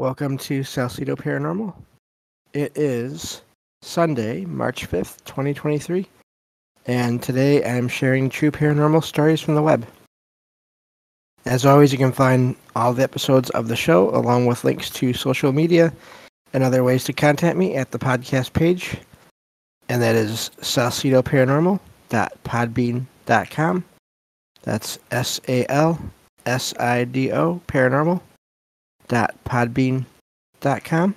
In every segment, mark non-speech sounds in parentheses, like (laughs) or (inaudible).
Welcome to Salsido Paranormal. It is Sunday, March 5th, 2023, and today I'm sharing true paranormal stories from the web. As always, you can find all the episodes of the show along with links to social media and other ways to contact me at the podcast page, and that is salsidoparanormal.podbean.com. That's S A L S I D O paranormal podbean.com.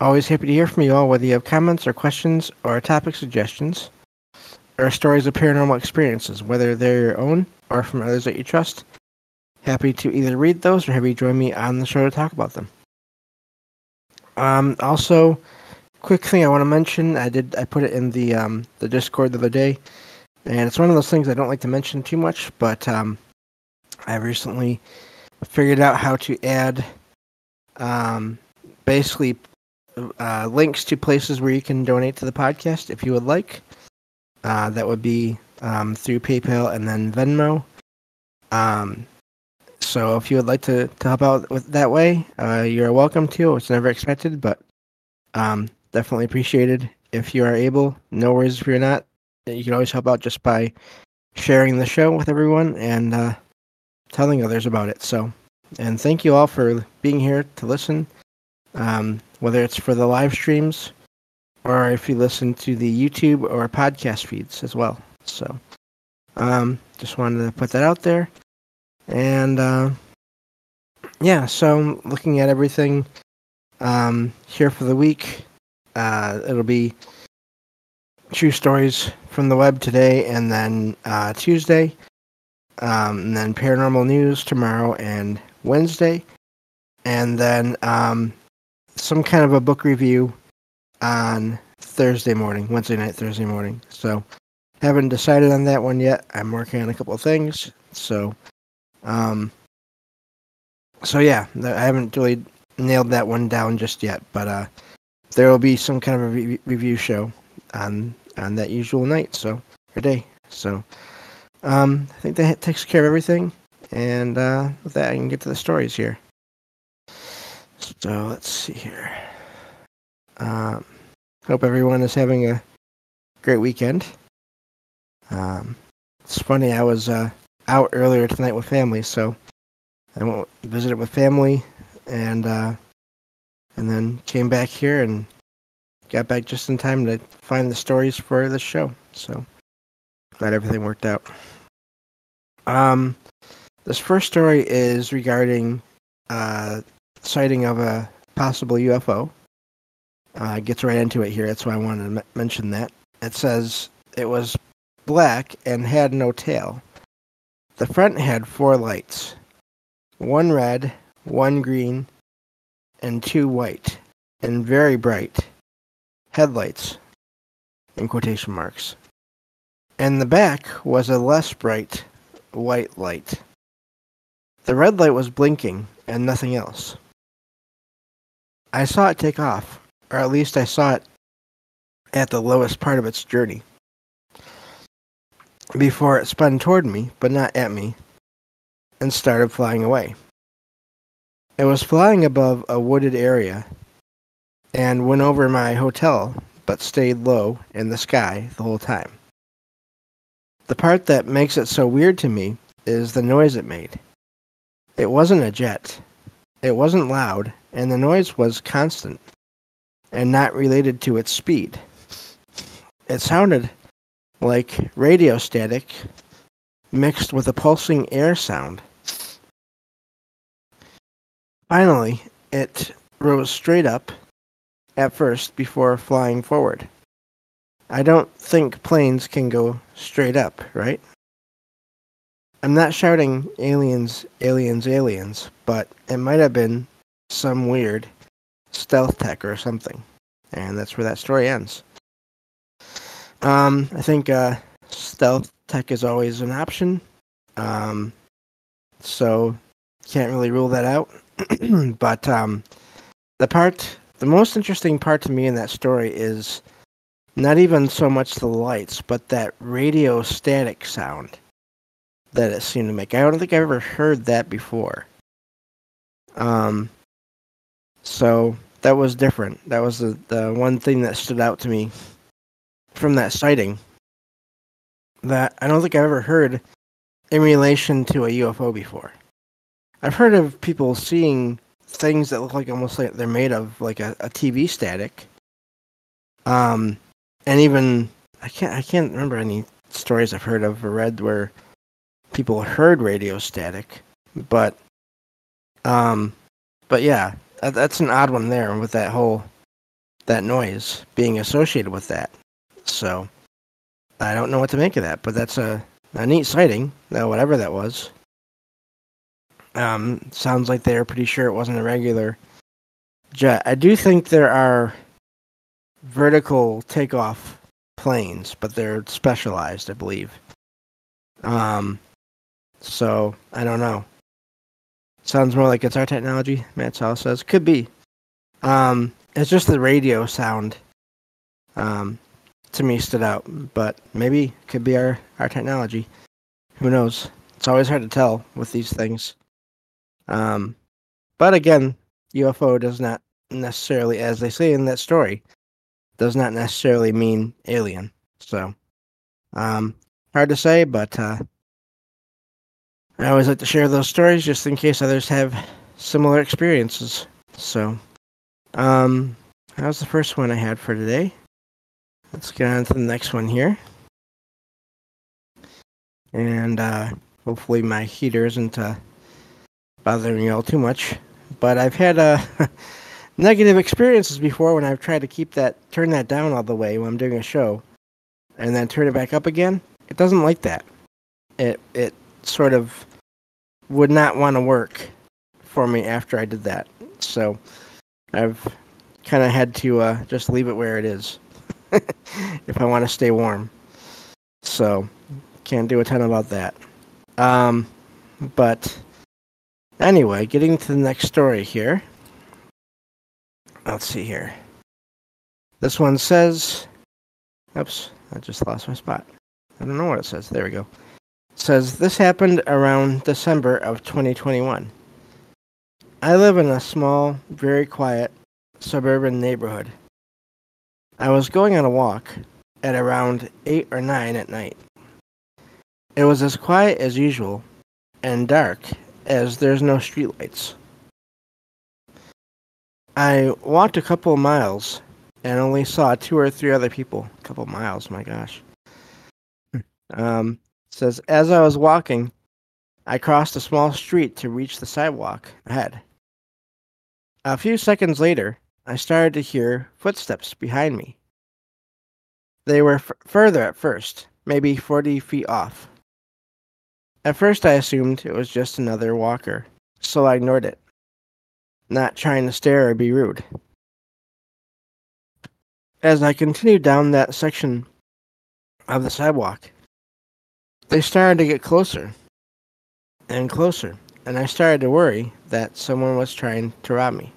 Always happy to hear from you all, whether you have comments or questions or topic suggestions or stories of paranormal experiences, whether they're your own or from others that you trust. Happy to either read those or have you join me on the show to talk about them. Um, also, quick thing I want to mention, I did I put it in the um, the Discord the other day, and it's one of those things I don't like to mention too much, but um, I recently figured out how to add um, basically uh, links to places where you can donate to the podcast if you would like. Uh, that would be um, through PayPal and then Venmo. Um, so if you would like to, to help out with that way, uh, you're welcome to. It's never expected, but um, definitely appreciated if you are able. No worries if you're not. You can always help out just by sharing the show with everyone and uh, telling others about it. So, and thank you all for being here to listen, um, whether it's for the live streams or if you listen to the YouTube or podcast feeds as well. So, um, just wanted to put that out there. And uh, yeah, so looking at everything um, here for the week, uh, it'll be true stories from the web today and then uh, Tuesday um, and then paranormal news tomorrow and Wednesday, and then um, some kind of a book review on Thursday morning, Wednesday night, Thursday morning. So haven't decided on that one yet. I'm working on a couple of things. So, um, so yeah, I haven't really nailed that one down just yet, but uh, there will be some kind of a re- review show on on that usual night, so or day. So, um, I think that takes care of everything. And uh, with that, I can get to the stories here. So let's see here. Um, hope everyone is having a great weekend. Um, it's funny, I was uh, out earlier tonight with family, so I went visited with family, and uh, and then came back here and got back just in time to find the stories for the show. So glad everything worked out. Um, this first story is regarding uh, sighting of a possible UFO. Uh, gets right into it here. That's why I wanted to m- mention that. It says it was black and had no tail. The front had four lights one red, one green, and two white, and very bright headlights, in quotation marks. And the back was a less bright white light. The red light was blinking and nothing else. I saw it take off, or at least I saw it at the lowest part of its journey. Before it spun toward me, but not at me, and started flying away. It was flying above a wooded area and went over my hotel, but stayed low in the sky the whole time. The part that makes it so weird to me is the noise it made. It wasn't a jet. It wasn't loud, and the noise was constant and not related to its speed. It sounded like radio static mixed with a pulsing air sound. Finally, it rose straight up at first before flying forward. I don't think planes can go straight up, right? I'm not shouting aliens, aliens, aliens, but it might have been some weird stealth tech or something. And that's where that story ends. Um, I think uh, stealth tech is always an option. Um, so can't really rule that out. (clears throat) but um, the part, the most interesting part to me in that story is not even so much the lights, but that radio static sound that it seemed to make. I don't think I've ever heard that before. Um, So that was different. That was the, the one thing that stood out to me from that sighting that I don't think I've ever heard in relation to a UFO before. I've heard of people seeing things that look like almost like they're made of like a, a TV static. Um, and even I can't I can't remember any stories I've heard of or read where people heard radio static, but um, but yeah, that, that's an odd one there with that whole that noise being associated with that. So I don't know what to make of that, but that's a a neat sighting, uh, whatever that was. Um, sounds like they're pretty sure it wasn't a regular jet. I do think there are vertical takeoff planes, but they're specialized, I believe. Um, so I don't know. Sounds more like it's our technology. Matt Sal says could be. Um, it's just the radio sound. Um, to me stood out, but maybe could be our our technology. Who knows? It's always hard to tell with these things. Um, but again, UFO does not necessarily, as they say in that story, does not necessarily mean alien. So, um, hard to say, but uh, I always like to share those stories just in case others have similar experiences. So, um, that was the first one I had for today. Let's get on to the next one here. And uh, hopefully my heater isn't uh, bothering you all too much. But I've had uh, (laughs) negative experiences before when I've tried to keep that, turn that down all the way when I'm doing a show, and then turn it back up again. It doesn't like that. It it sort of would not want to work for me after I did that. So I've kind of had to uh, just leave it where it is (laughs) if I want to stay warm. So can't do a ton about that. Um, but anyway, getting to the next story here. Let's see here. This one says, "Oops, I just lost my spot. I don't know what it says. There we go." It says this happened around December of 2021. I live in a small, very quiet suburban neighborhood. I was going on a walk at around 8 or 9 at night. It was as quiet as usual and dark as there's no streetlights. I walked a couple miles and only saw two or three other people. A couple miles, my gosh. Um, says, as I was walking, I crossed a small street to reach the sidewalk ahead. A few seconds later, I started to hear footsteps behind me. They were f- further at first, maybe 40 feet off. At first, I assumed it was just another walker, so I ignored it, not trying to stare or be rude. As I continued down that section of the sidewalk, they started to get closer and closer, and I started to worry that someone was trying to rob me.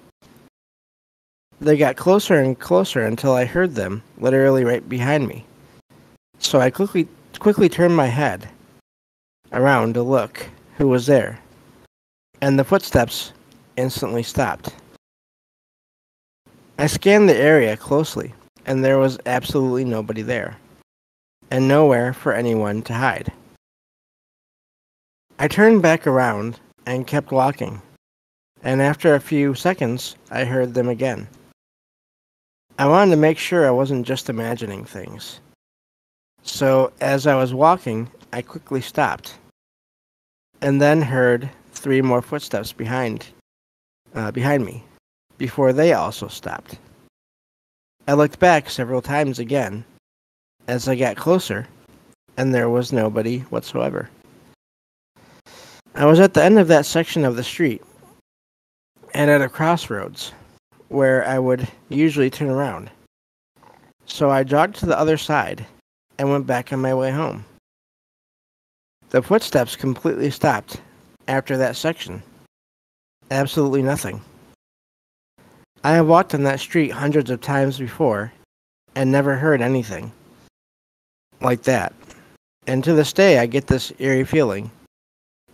They got closer and closer until I heard them literally right behind me. So I quickly quickly turned my head around to look who was there, and the footsteps instantly stopped. I scanned the area closely, and there was absolutely nobody there, and nowhere for anyone to hide. I turned back around and kept walking, and after a few seconds, I heard them again. I wanted to make sure I wasn't just imagining things. So, as I was walking, I quickly stopped and then heard three more footsteps behind uh, behind me before they also stopped. I looked back several times again as I got closer, and there was nobody whatsoever. I was at the end of that section of the street and at a crossroads where I would usually turn around. So I jogged to the other side and went back on my way home. The footsteps completely stopped after that section. Absolutely nothing. I have walked on that street hundreds of times before and never heard anything like that. And to this day, I get this eerie feeling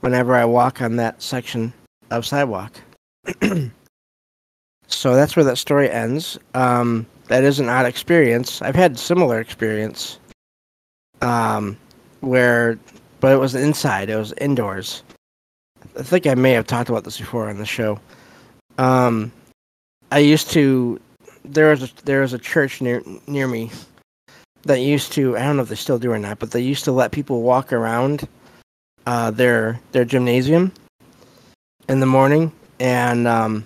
whenever I walk on that section of sidewalk. (clears throat) so that's where that story ends. Um, that is an odd experience. I've had similar experience, um, where, but it was inside. It was indoors. I think I may have talked about this before on the show. Um, I used to. There was a, there was a church near near me that used to. I don't know if they still do or not, but they used to let people walk around uh, their their gymnasium in the morning, and um,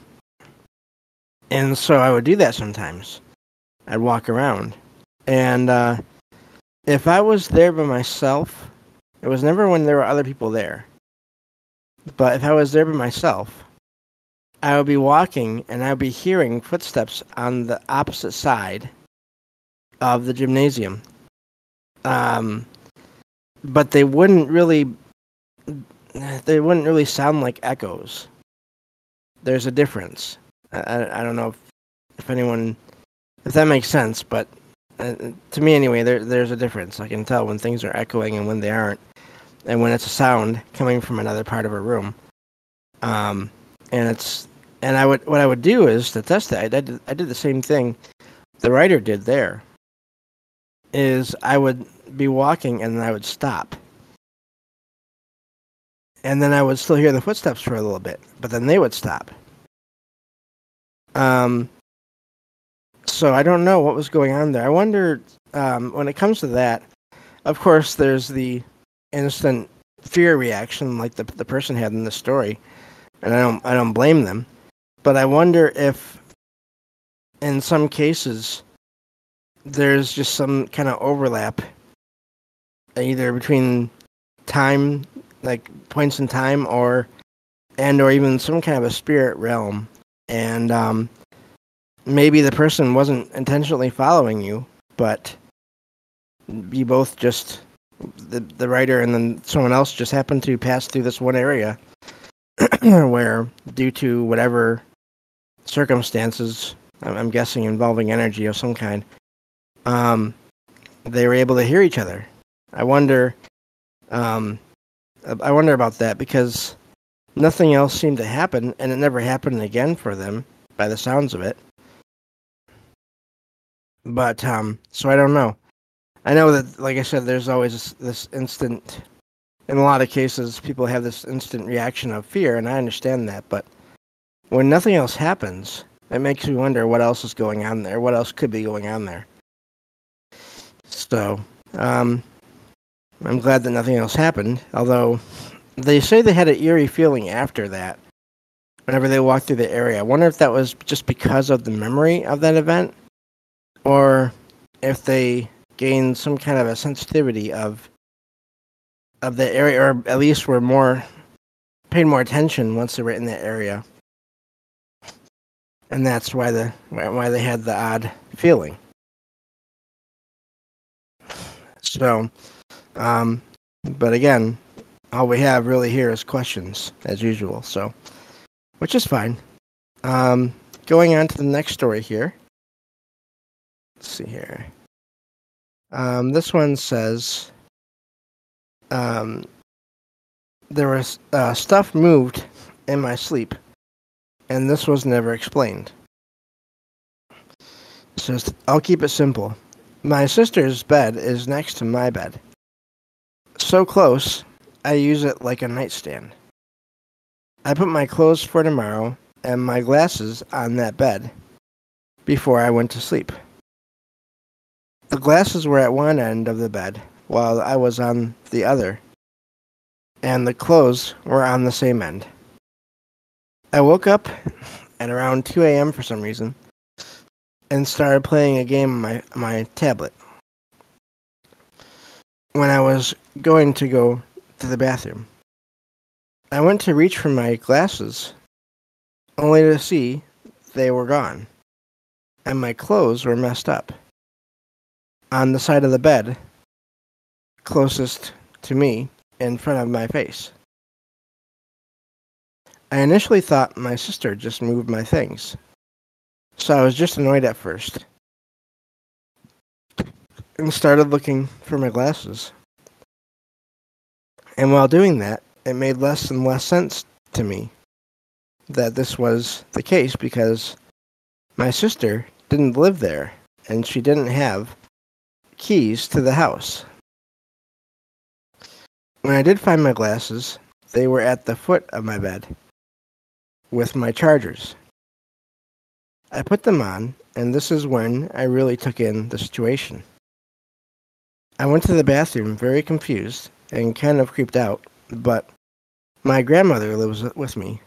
and so I would do that sometimes. I'd walk around, and uh, if I was there by myself, it was never when there were other people there. But if I was there by myself, I would be walking and I would be hearing footsteps on the opposite side of the gymnasium. Um, but they wouldn't really they wouldn't really sound like echoes. There's a difference. I, I don't know if, if anyone if that makes sense, but uh, to me anyway, there there's a difference. I can tell when things are echoing and when they aren't, and when it's a sound coming from another part of a room. Um, and it's and I would what I would do is to test that. I did I did the same thing the writer did there. Is I would be walking and then I would stop. And then I would still hear the footsteps for a little bit, but then they would stop. Um, so I don't know what was going on there. I wonder um, when it comes to that. Of course, there's the instant fear reaction, like the the person had in the story, and I don't I don't blame them. But I wonder if, in some cases, there's just some kind of overlap, either between time, like points in time, or and or even some kind of a spirit realm, and um, maybe the person wasn't intentionally following you, but you both just the the writer and then someone else just happened to pass through this one area (clears throat) where due to whatever circumstances I'm guessing involving energy of some kind um, they were able to hear each other I wonder um, I wonder about that because nothing else seemed to happen and it never happened again for them by the sounds of it but um, so I don't know. I know that, like I said, there's always this, this instant. In a lot of cases, people have this instant reaction of fear, and I understand that. But when nothing else happens, it makes me wonder what else is going on there. What else could be going on there? So, um, I'm glad that nothing else happened. Although they say they had an eerie feeling after that. Whenever they walked through the area, I wonder if that was just because of the memory of that event or if they gain some kind of a sensitivity of of the area, or at least were more paid more attention once they were in that area, and that's why the why they had the odd feeling. So, um, but again, all we have really here is questions as usual. So, which is fine. Um, going on to the next story here. Let's see here. Um, this one says um, there was uh, stuff moved in my sleep, and this was never explained. It says, I'll keep it simple. My sister's bed is next to my bed. So close, I use it like a nightstand. I put my clothes for tomorrow and my glasses on that bed before I went to sleep. The glasses were at one end of the bed, while I was on the other, and the clothes were on the same end. I woke up at around 2 a.m. for some reason and started playing a game on my, my tablet. When I was going to go to the bathroom, I went to reach for my glasses, only to see they were gone, and my clothes were messed up on the side of the bed closest to me in front of my face. I initially thought my sister just moved my things, so I was just annoyed at first and started looking for my glasses. And while doing that, it made less and less sense to me that this was the case because my sister didn't live there and she didn't have keys to the house. When I did find my glasses, they were at the foot of my bed with my chargers. I put them on, and this is when I really took in the situation. I went to the bathroom very confused and kind of creeped out, but my grandmother lives with me,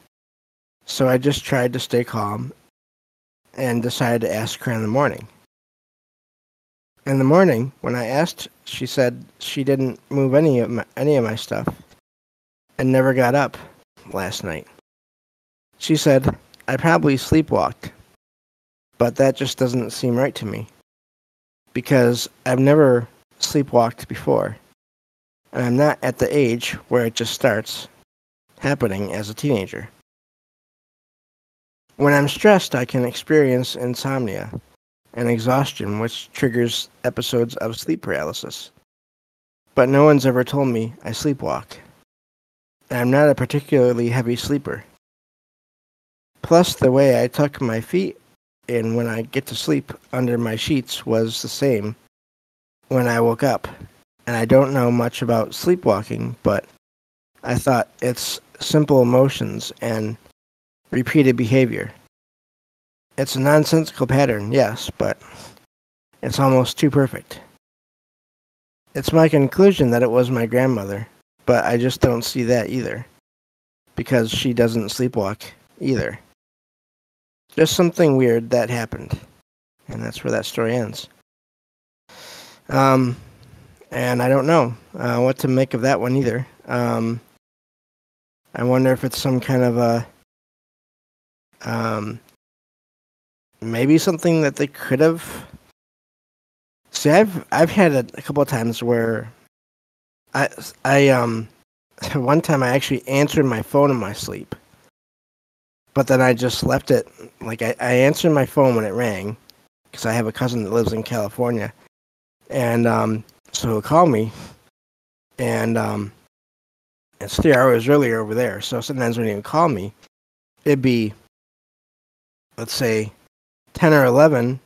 so I just tried to stay calm and decided to ask her in the morning. In the morning, when I asked, she said she didn't move any of my, any of my stuff and never got up last night. She said, I probably sleepwalked, but that just doesn't seem right to me because I've never sleepwalked before, and I'm not at the age where it just starts happening as a teenager. When I'm stressed, I can experience insomnia and exhaustion, which triggers episodes of sleep paralysis. But no one's ever told me I sleepwalk. I'm not a particularly heavy sleeper. Plus, the way I tuck my feet in when I get to sleep under my sheets was the same when I woke up. And I don't know much about sleepwalking, but I thought it's simple emotions and repeated behavior. It's a nonsensical pattern, yes, but it's almost too perfect. It's my conclusion that it was my grandmother, but I just don't see that either. Because she doesn't sleepwalk either. Just something weird that happened. And that's where that story ends. Um, and I don't know uh, what to make of that one either. Um, I wonder if it's some kind of a um, maybe something that they could have. See, I've I've had a, a couple of times where I I um (laughs) one time I actually answered my phone in my sleep, but then I just left it like I, I answered my phone when it rang because I have a cousin that lives in California, and um so he'll call me, and um it's three hours earlier over there. So sometimes when he would call me, it'd be let's say 10 or 11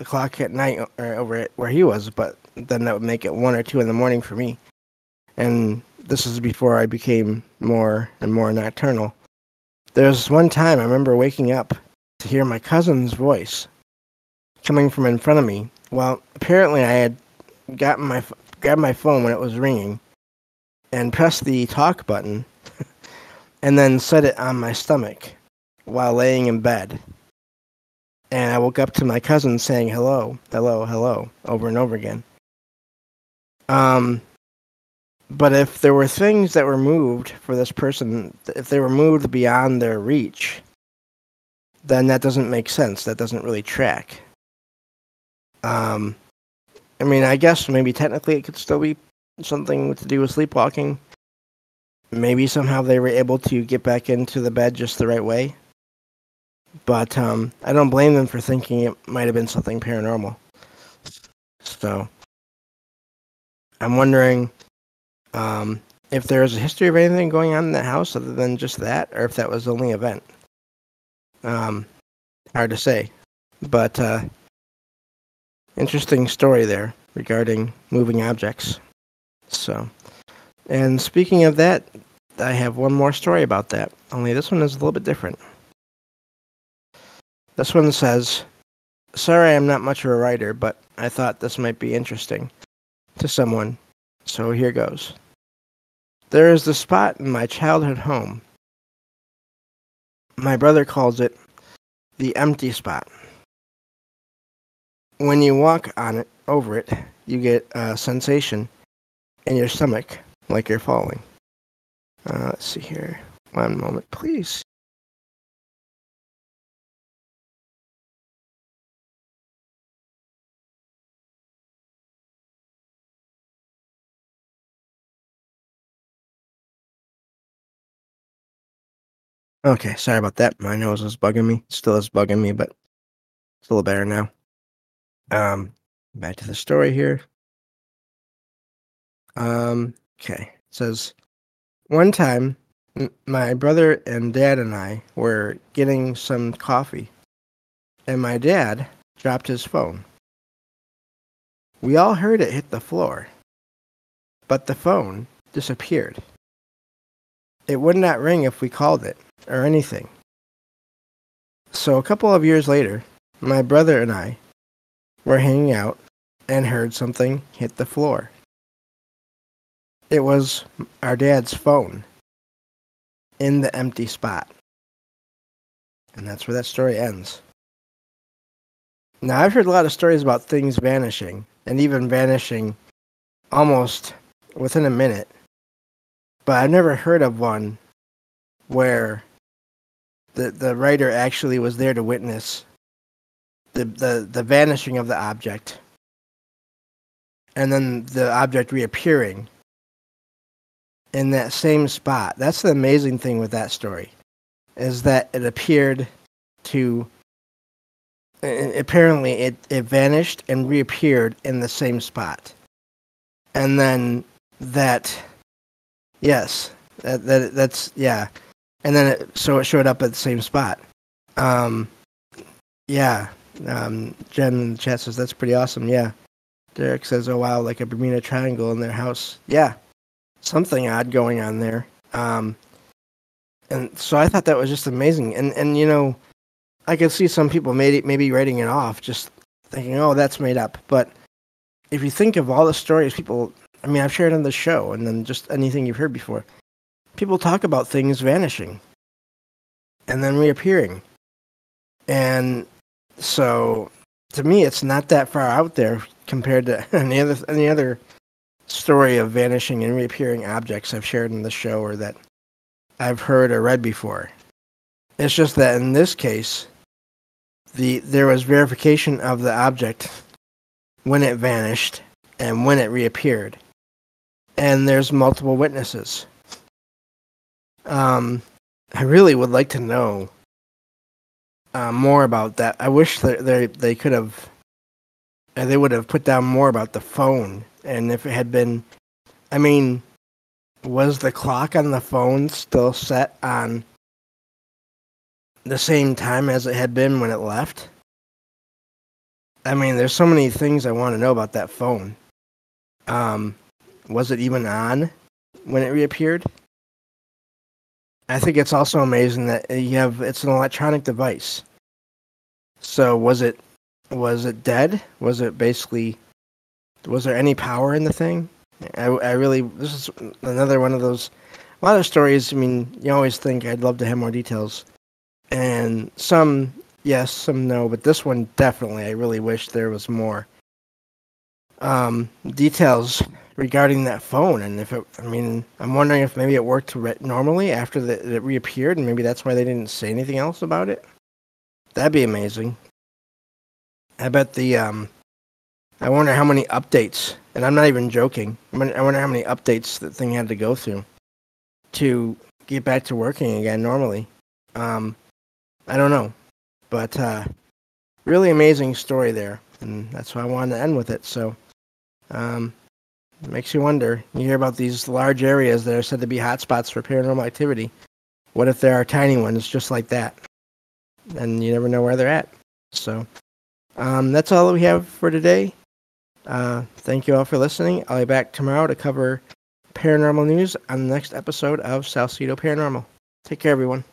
o'clock at night uh, over where he was, but then that would make it 1 or 2 in the morning for me. And this is before I became more and more nocturnal. There's one time I remember waking up to hear my cousin's voice coming from in front of me. Well, apparently I had gotten my grabbed my phone when it was ringing and pressed the talk button (laughs) and then set it on my stomach while laying in bed and I woke up to my cousin saying hello, hello, hello, over and over again. Um, but if there were things that were moved for this person, if they were moved beyond their reach, then that doesn't make sense. That doesn't really track. Um, I mean, I guess maybe technically it could still be something to do with sleepwalking. Maybe somehow they were able to get back into the bed just the right way. But um, I don't blame them for thinking it might have been something paranormal. So I'm wondering um, if there's a history of anything going on in that house other than just that, or if that was the only event. Um, hard to say, but uh, interesting story there regarding moving objects. So, and speaking of that, I have one more story about that. Only this one is a little bit different. This one says, Sorry I'm not much of a writer, but I thought this might be interesting to someone, so here goes. There is the spot in my childhood home. My brother calls it the empty spot. When you walk on it, over it, you get a sensation in your stomach like you're falling. Uh, let's see here. One moment, please. Okay, sorry about that. My nose was bugging me. Still is bugging me, but it's a little better now. Um, back to the story here. Um, okay. It says one time my brother and dad and I were getting some coffee and my dad dropped his phone. We all heard it hit the floor, but the phone disappeared. It would not ring if we called it or anything. So a couple of years later, my brother and I were hanging out and heard something hit the floor. It was our dad's phone in the empty spot. And that's where that story ends. Now, I've heard a lot of stories about things vanishing, and even vanishing almost within a minute. But I've never heard of one where the the writer actually was there to witness the, the, the vanishing of the object and then the object reappearing in that same spot. That's the amazing thing with that story, is that it appeared to. Apparently, it, it vanished and reappeared in the same spot, and then that, yes, that, that that's yeah, and then it, so it showed up at the same spot. Um, yeah, um, Jen in the chat says that's pretty awesome. Yeah, Derek says, "Oh wow, like a Bermuda Triangle in their house." Yeah, something odd going on there. Um, and so I thought that was just amazing. And and you know, I could see some people maybe maybe writing it off, just thinking, "Oh, that's made up." But if you think of all the stories people, I mean, I've shared on the show, and then just anything you've heard before, people talk about things vanishing and then reappearing, and so to me, it's not that far out there compared to (laughs) any other any other story of vanishing and reappearing objects I've shared in the show or that I've heard or read before. It's just that in this case, the there was verification of the object when it vanished and when it reappeared, and there's multiple witnesses. Um, I really would like to know uh, more about that. I wish that they they could have uh, they would have put down more about the phone and if it had been I mean was the clock on the phone still set on the same time as it had been when it left? I mean, there's so many things I want to know about that phone. Um, was it even on when it reappeared? I think it's also amazing that you have it's an electronic device. So was it was it dead? Was it basically was there any power in the thing? I, I really this is another one of those a lot of stories. I mean, you always think I'd love to have more details, and some yes, some no, but this one definitely. I really wish there was more um, details regarding that phone and if it i mean i'm wondering if maybe it worked normally after the, it reappeared and maybe that's why they didn't say anything else about it? That'd be amazing. I bet the um i wonder how many updates and i'm not even joking i wonder how many updates that thing had to go through to get back to working again normally. Um i don't know but uh really amazing story there and that's why i wanted to end with it so um makes you wonder. You hear about these large areas that are said to be hotspots for paranormal activity. What if there are tiny ones just like that? And you never know where they're at. So um, that's all we have for today. Uh, thank you all for listening. I'll be back tomorrow to cover paranormal news on the next episode of Salsido Paranormal. Take care, everyone.